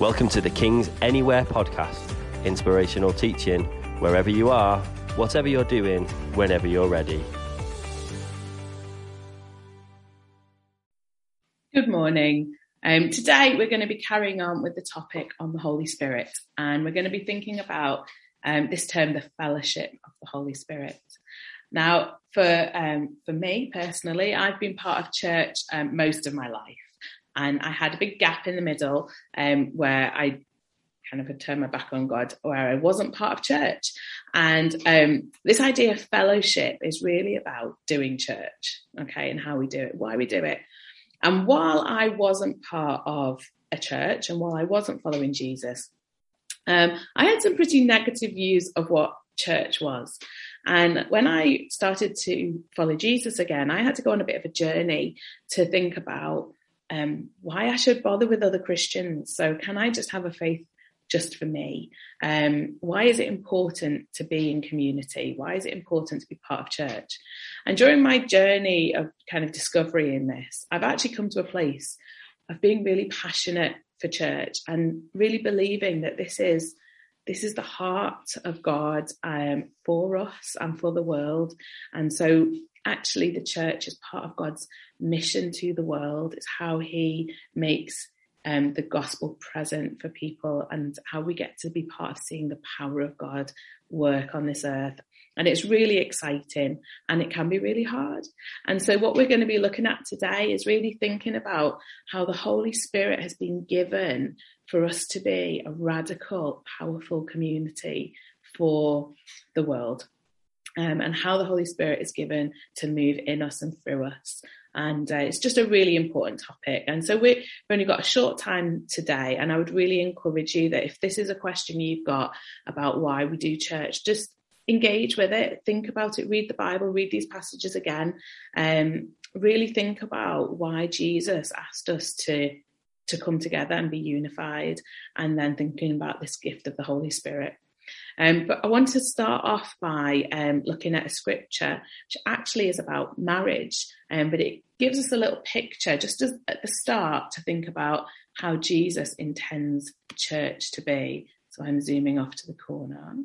Welcome to the King's Anywhere podcast, inspirational teaching wherever you are, whatever you're doing, whenever you're ready. Good morning. Um, today we're going to be carrying on with the topic on the Holy Spirit, and we're going to be thinking about um, this term, the fellowship of the Holy Spirit. Now, for um, for me personally, I've been part of church um, most of my life, and I had a big gap in the middle um, where I kind of had turned my back on God, where I wasn't part of church. And um, this idea of fellowship is really about doing church, okay, and how we do it, why we do it. And while I wasn't part of a church and while I wasn't following Jesus, um, I had some pretty negative views of what church was. And when I started to follow Jesus again, I had to go on a bit of a journey to think about um, why I should bother with other Christians. So, can I just have a faith just for me? Um, why is it important to be in community? Why is it important to be part of church? And during my journey of kind of discovery in this, I've actually come to a place of being really passionate for church and really believing that this is this is the heart of God um, for us and for the world. And so, actually, the church is part of God's mission to the world. It's how He makes um, the gospel present for people and how we get to be part of seeing the power of God work on this earth. And it's really exciting and it can be really hard. And so, what we're going to be looking at today is really thinking about how the Holy Spirit has been given for us to be a radical, powerful community for the world. Um, and how the Holy Spirit is given to move in us and through us. And uh, it's just a really important topic. And so we, have only got a short time today. And I would really encourage you that if this is a question you've got about why we do church, just engage with it, think about it, read the Bible, read these passages again, um, really think about why Jesus asked us to to come together and be unified, and then thinking about this gift of the Holy Spirit. Um, but I want to start off by um, looking at a scripture which actually is about marriage, um, but it gives us a little picture just as, at the start to think about how Jesus intends church to be. So I'm zooming off to the corner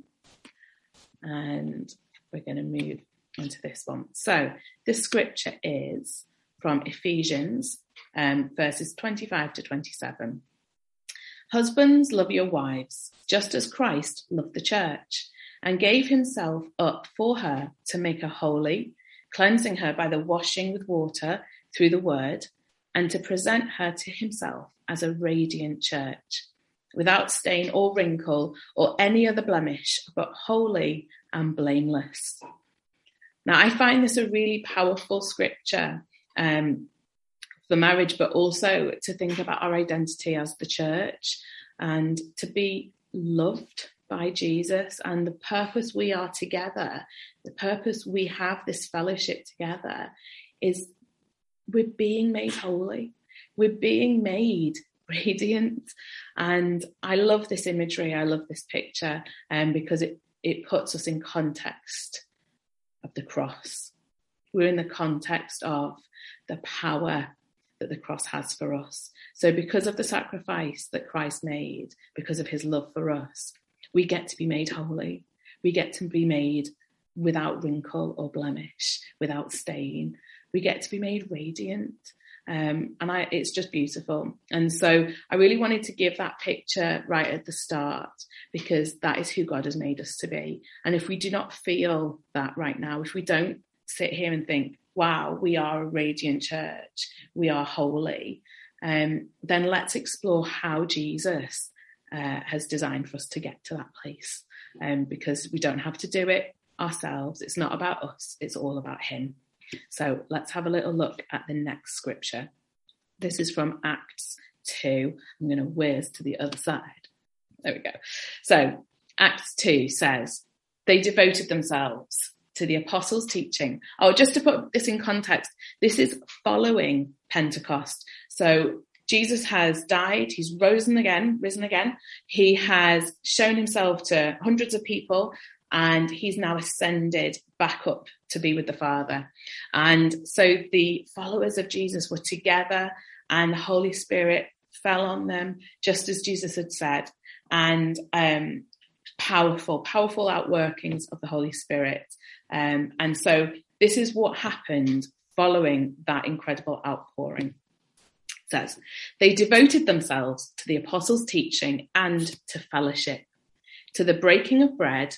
and we're going to move onto this one. So the scripture is from Ephesians um, verses 25 to 27. Husbands, love your wives, just as Christ loved the church and gave himself up for her to make her holy, cleansing her by the washing with water through the word, and to present her to himself as a radiant church, without stain or wrinkle or any other blemish, but holy and blameless. Now, I find this a really powerful scripture um, for marriage, but also to think about our identity as the church and to be loved by Jesus and the purpose we are together, the purpose we have this fellowship together is we're being made holy. We're being made radiant. And I love this imagery. I love this picture um, because it, it puts us in context of the cross. We're in the context of the power that the cross has for us. So, because of the sacrifice that Christ made, because of his love for us, we get to be made holy. We get to be made without wrinkle or blemish, without stain. We get to be made radiant. Um, and I, it's just beautiful. And so I really wanted to give that picture right at the start because that is who God has made us to be. And if we do not feel that right now, if we don't sit here and think, wow, we are a radiant church, we are holy, um, then let's explore how Jesus uh, has designed for us to get to that place. Um, because we don't have to do it ourselves. It's not about us, it's all about Him. So let's have a little look at the next scripture. This is from Acts 2. I'm going to whiz to the other side. There we go. So Acts 2 says, they devoted themselves to the apostles' teaching. Oh, just to put this in context, this is following Pentecost. So Jesus has died, he's risen again, risen again. He has shown himself to hundreds of people and he's now ascended back up to be with the Father. And so the followers of Jesus were together and the Holy Spirit fell on them, just as Jesus had said, and um, powerful, powerful outworkings of the Holy Spirit. Um, and so this is what happened following that incredible outpouring. It says they devoted themselves to the apostles' teaching and to fellowship, to the breaking of bread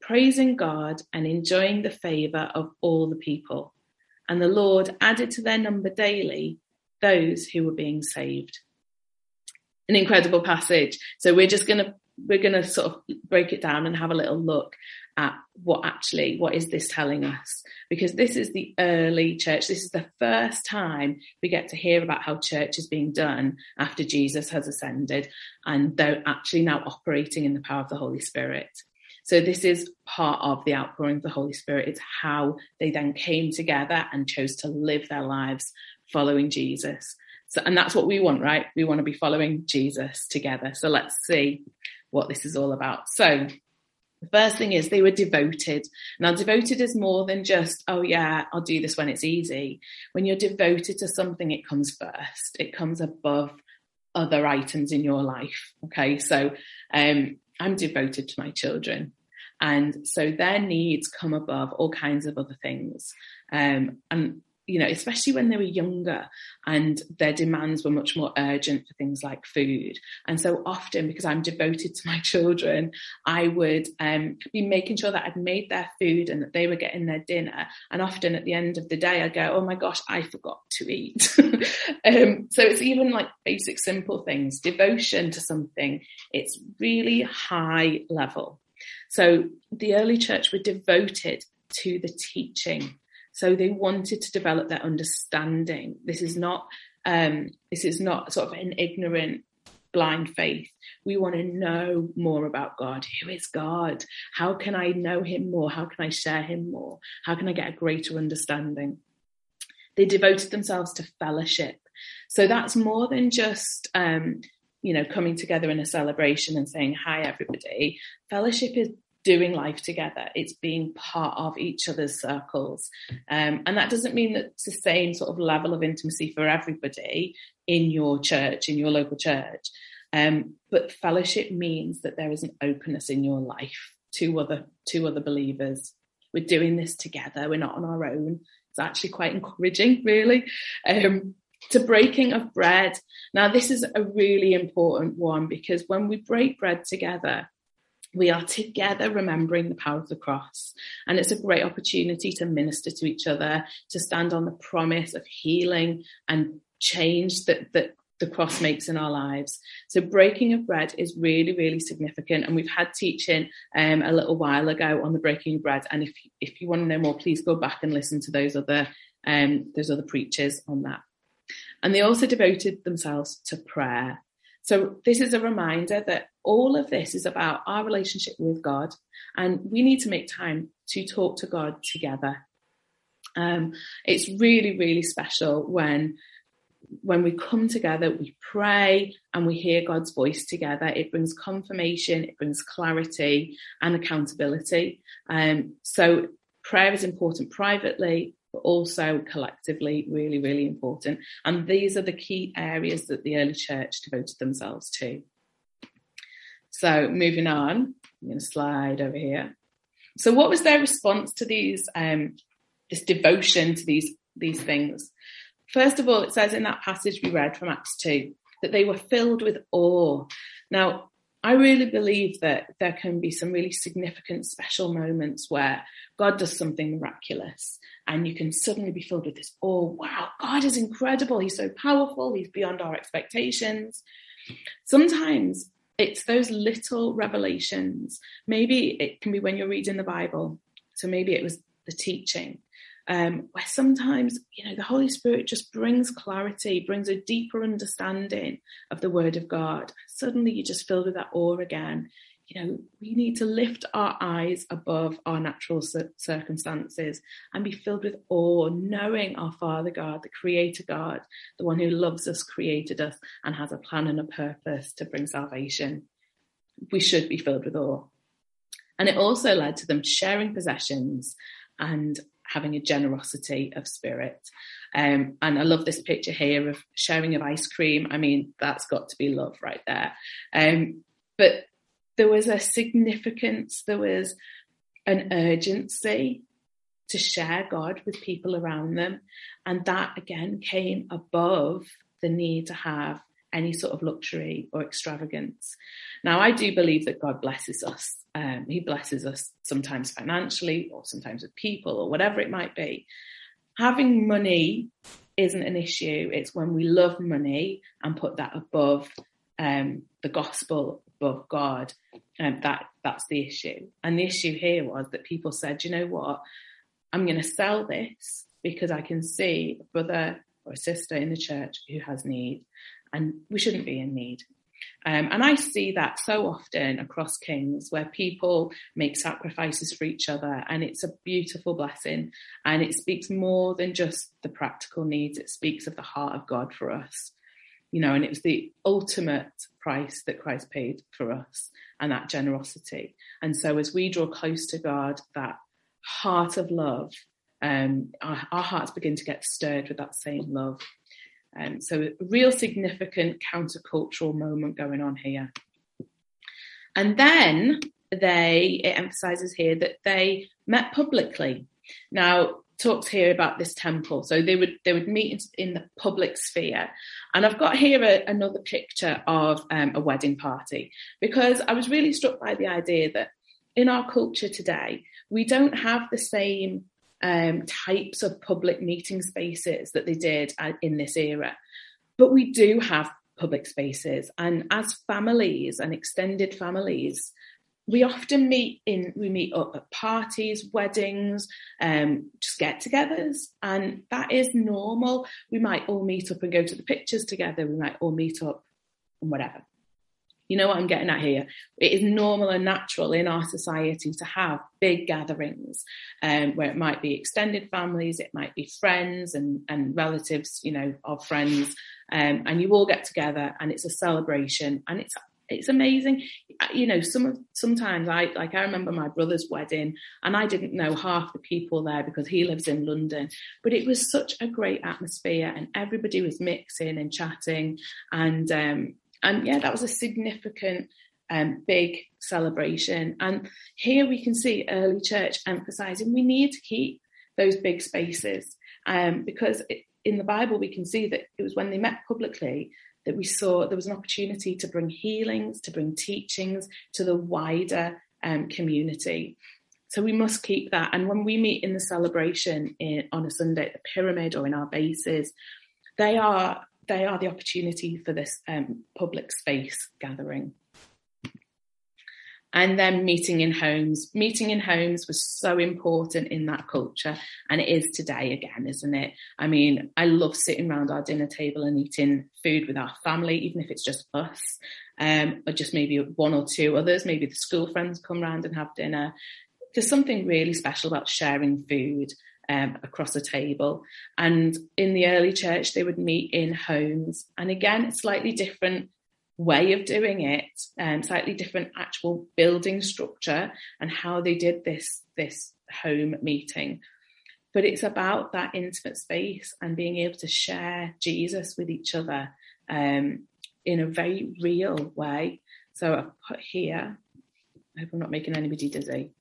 praising God and enjoying the favour of all the people. And the Lord added to their number daily those who were being saved. An incredible passage. So we're just going to we're going to sort of break it down and have a little look at what actually what is this telling us because this is the early church this is the first time we get to hear about how church is being done after jesus has ascended and they're actually now operating in the power of the holy spirit so this is part of the outpouring of the holy spirit it's how they then came together and chose to live their lives following jesus so, and that's what we want right we want to be following jesus together so let's see what this is all about so the first thing is they were devoted. Now, devoted is more than just, oh, yeah, I'll do this when it's easy. When you're devoted to something, it comes first, it comes above other items in your life. Okay, so um, I'm devoted to my children. And so their needs come above all kinds of other things. Um, and you know, especially when they were younger and their demands were much more urgent for things like food. And so often, because I'm devoted to my children, I would um, be making sure that I'd made their food and that they were getting their dinner. And often at the end of the day, I go, oh my gosh, I forgot to eat. um, so it's even like basic, simple things, devotion to something, it's really high level. So the early church were devoted to the teaching so they wanted to develop their understanding. This is not um, this is not sort of an ignorant blind faith. We want to know more about God. Who is God? How can I know him more? How can I share him more? How can I get a greater understanding? They devoted themselves to fellowship. So that's more than just um, you know coming together in a celebration and saying hi everybody. Fellowship is doing life together. It's being part of each other's circles. Um, and that doesn't mean that it's the same sort of level of intimacy for everybody in your church, in your local church. Um, but fellowship means that there is an openness in your life to other to other believers. We're doing this together. We're not on our own. It's actually quite encouraging, really. Um, to breaking of bread. Now, this is a really important one because when we break bread together, we are together remembering the power of the cross. And it's a great opportunity to minister to each other, to stand on the promise of healing and change that, that the cross makes in our lives. So breaking of bread is really, really significant. And we've had teaching um, a little while ago on the breaking of bread. And if, if you want to know more, please go back and listen to those other, um, those other preachers on that. And they also devoted themselves to prayer. So this is a reminder that all of this is about our relationship with God, and we need to make time to talk to God together. Um, it's really, really special when when we come together, we pray and we hear God's voice together. It brings confirmation, it brings clarity and accountability. Um, so prayer is important privately, but also collectively really, really important. And these are the key areas that the early church devoted themselves to. So moving on, I'm going to slide over here. So what was their response to these, um, this devotion to these, these things? First of all, it says in that passage we read from Acts 2 that they were filled with awe. Now, I really believe that there can be some really significant, special moments where God does something miraculous and you can suddenly be filled with this, oh, wow, God is incredible. He's so powerful. He's beyond our expectations. Sometimes it's those little revelations. Maybe it can be when you're reading the Bible. So maybe it was the teaching. Um, where sometimes, you know, the Holy Spirit just brings clarity, brings a deeper understanding of the Word of God. Suddenly you're just filled with that awe again. You know, we need to lift our eyes above our natural circumstances and be filled with awe, knowing our Father God, the Creator God, the one who loves us, created us, and has a plan and a purpose to bring salvation. We should be filled with awe. And it also led to them sharing possessions and having a generosity of spirit. Um, and I love this picture here of sharing of ice cream. I mean, that's got to be love right there. Um, but there was a significance, there was an urgency to share God with people around them. And that again came above the need to have any sort of luxury or extravagance. Now, I do believe that God blesses us. Um, he blesses us sometimes financially or sometimes with people or whatever it might be. Having money isn't an issue. It's when we love money and put that above um, the gospel, above God, um, that that's the issue. And the issue here was that people said, you know what, I'm going to sell this because I can see a brother or a sister in the church who has need, and we shouldn't be in need. Um, and I see that so often across Kings where people make sacrifices for each other, and it's a beautiful blessing. And it speaks more than just the practical needs, it speaks of the heart of God for us. You know, and it was the ultimate price that Christ paid for us and that generosity. And so as we draw close to God, that heart of love, um, our, our hearts begin to get stirred with that same love. Um, so a real significant countercultural moment going on here. And then they, it emphasizes here that they met publicly. Now, talks here about this temple. So they would they would meet in, the public sphere, and I've got here a, another picture of um, a wedding party because I was really struck by the idea that in our culture today we don't have the same um, types of public meeting spaces that they did in this era. But we do have public spaces, and as families and extended families, we often meet in we meet up at parties, weddings, um, just get-togethers, and that is normal. We might all meet up and go to the pictures together. We might all meet up and whatever. You know what I'm getting at here? It is normal and natural in our society to have big gatherings um, where it might be extended families, it might be friends and, and relatives, you know, of friends, um, and you all get together and it's a celebration and it's it's amazing. You know, some of sometimes I like I remember my brother's wedding and I didn't know half the people there because he lives in London. But it was such a great atmosphere and everybody was mixing and chatting and um, and yeah, that was a significant, um, big celebration. And here we can see early church emphasizing we need to keep those big spaces um, because it, in the Bible we can see that it was when they met publicly that we saw there was an opportunity to bring healings, to bring teachings to the wider um, community. So we must keep that. And when we meet in the celebration in, on a Sunday at the pyramid or in our bases, they are they are the opportunity for this um, public space gathering. And then meeting in homes. Meeting in homes was so important in that culture, and it is today again, isn't it? I mean, I love sitting around our dinner table and eating food with our family, even if it's just us, um, or just maybe one or two others. Maybe the school friends come round and have dinner. There's something really special about sharing food um, across a table. And in the early church, they would meet in homes. And again, slightly different way of doing it, um, slightly different actual building structure and how they did this this home meeting. But it's about that intimate space and being able to share Jesus with each other um, in a very real way. So I've put here, I hope I'm not making anybody dizzy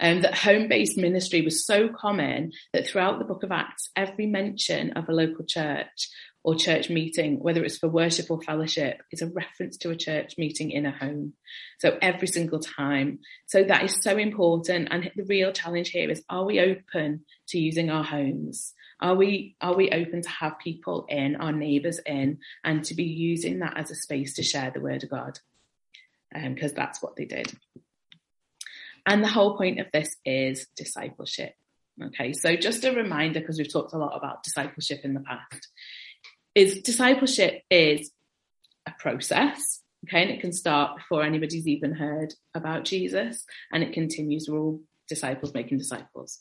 um, that home based ministry was so common that throughout the book of Acts, every mention of a local church or church meeting, whether it's for worship or fellowship, is a reference to a church meeting in a home. So every single time. So that is so important. And the real challenge here is are we open to using our homes? Are we are we open to have people in, our neighbours in, and to be using that as a space to share the word of God? Because um, that's what they did. And the whole point of this is discipleship. Okay, so just a reminder, because we've talked a lot about discipleship in the past, is discipleship is a process, okay, and it can start before anybody's even heard about Jesus, and it continues. We're all disciples making disciples.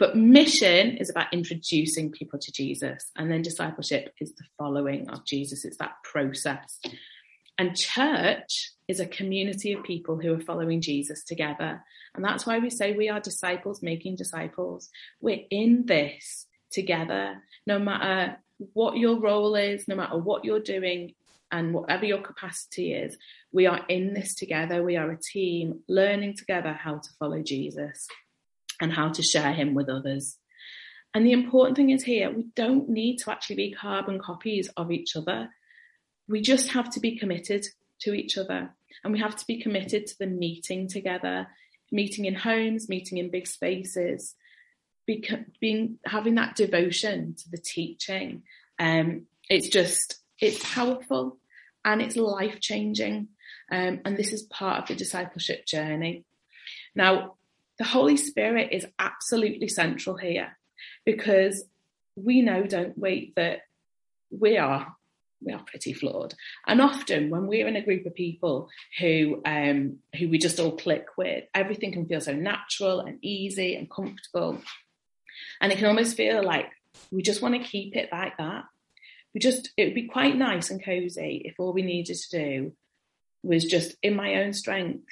But mission is about introducing people to Jesus, and then discipleship is the following of Jesus. It's that process. And church is a community of people who are following Jesus together. And that's why we say we are disciples making disciples. We're in this together, no matter what your role is, no matter what you're doing, and whatever your capacity is, we are in this together. We are a team learning together how to follow Jesus and how to share him with others. And the important thing is here, we don't need to actually be carbon copies of each other. We just have to be committed to each other and we have to be committed to the meeting together, meeting in homes, meeting in big spaces, being having that devotion to the teaching. Um, it's just it's powerful and it's life changing, um, and this is part of the discipleship journey. Now, the Holy Spirit is absolutely central here because we know, don't we, that we are we are pretty flawed. And often when we're in a group of people who um, who we just all click with, everything can feel so natural and easy and comfortable. And it can almost feel like we just want to keep it like that. We just it would be quite nice and cozy if all we needed to do was just in my own strength,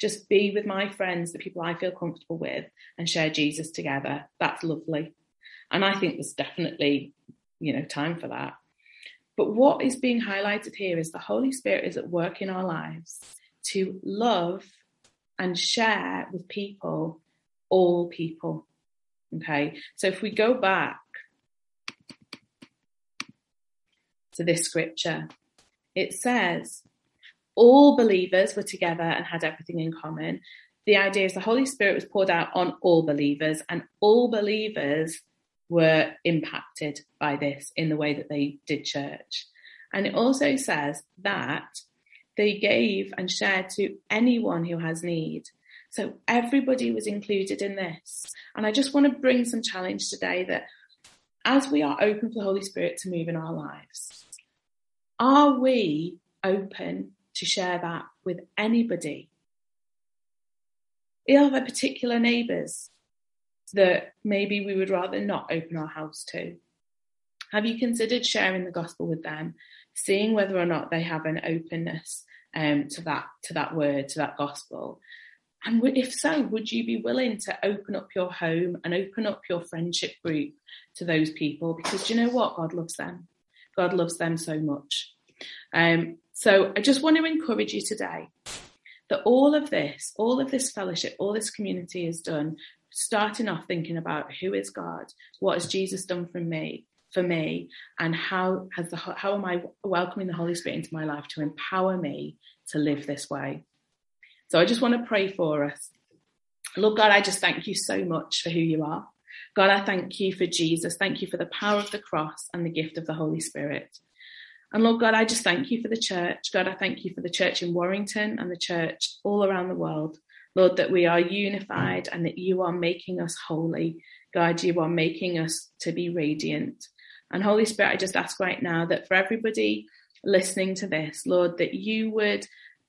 just be with my friends, the people I feel comfortable with, and share Jesus together. That's lovely. And I think there's definitely, you know, time for that. But what is being highlighted here is the Holy Spirit is at work in our lives to love and share with people, all people. Okay, so if we go back to this scripture, it says, all believers were together and had everything in common. The idea is the Holy Spirit was poured out on all believers, and all believers were impacted by this in the way that they did church. And it also says that they gave and shared to anyone who has need. So everybody was included in this. And I just want to bring some challenge today that as we are open for the Holy Spirit to move in our lives, are we open to share that with anybody? Are there particular neighbours that maybe we would rather not open our house to? Have you considered sharing the gospel with them, seeing whether or not they have an openness um, to that to that word, to that gospel? And if so, would you be willing to open up your home and open up your friendship group to those people? Because you know what? God loves them. God loves them so much. Um, so I just want to encourage you today that all of this, all of this fellowship, all this community is done starting off thinking about who is God, what has Jesus done for me, for me, and how has the how am I welcoming the Holy Spirit into my life to empower me to live this way. So I just want to pray for us. Lord God, I just thank you so much for who you are. God, I thank you for Jesus. Thank you for the power of the cross and the gift of the Holy Spirit. And Lord God, I just thank you for the church. God, I thank you for the church in Warrington and the church all around the world. Lord, that we are unified and that you are making us holy. God, you are making us to be radiant. And Holy Spirit, I just ask right now that for everybody listening to this, Lord, that you would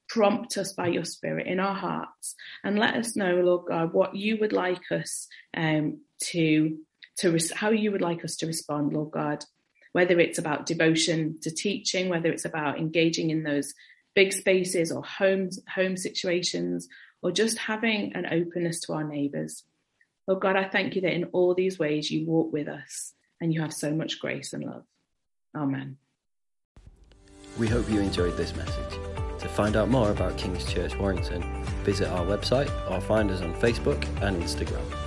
prompt us by your Spirit in our hearts and let us know, Lord God, what you would like us um, to to how you would like us to respond, Lord God. Whether it's about devotion to teaching, whether it's about engaging in those big spaces or home home situations, or just having an openness to our neighbours. Oh God, I thank you that in all these ways you walk with us and you have so much grace and love. Amen. We hope you enjoyed this message. To find out more about King's Church Warrington, visit our website or find us on Facebook and Instagram.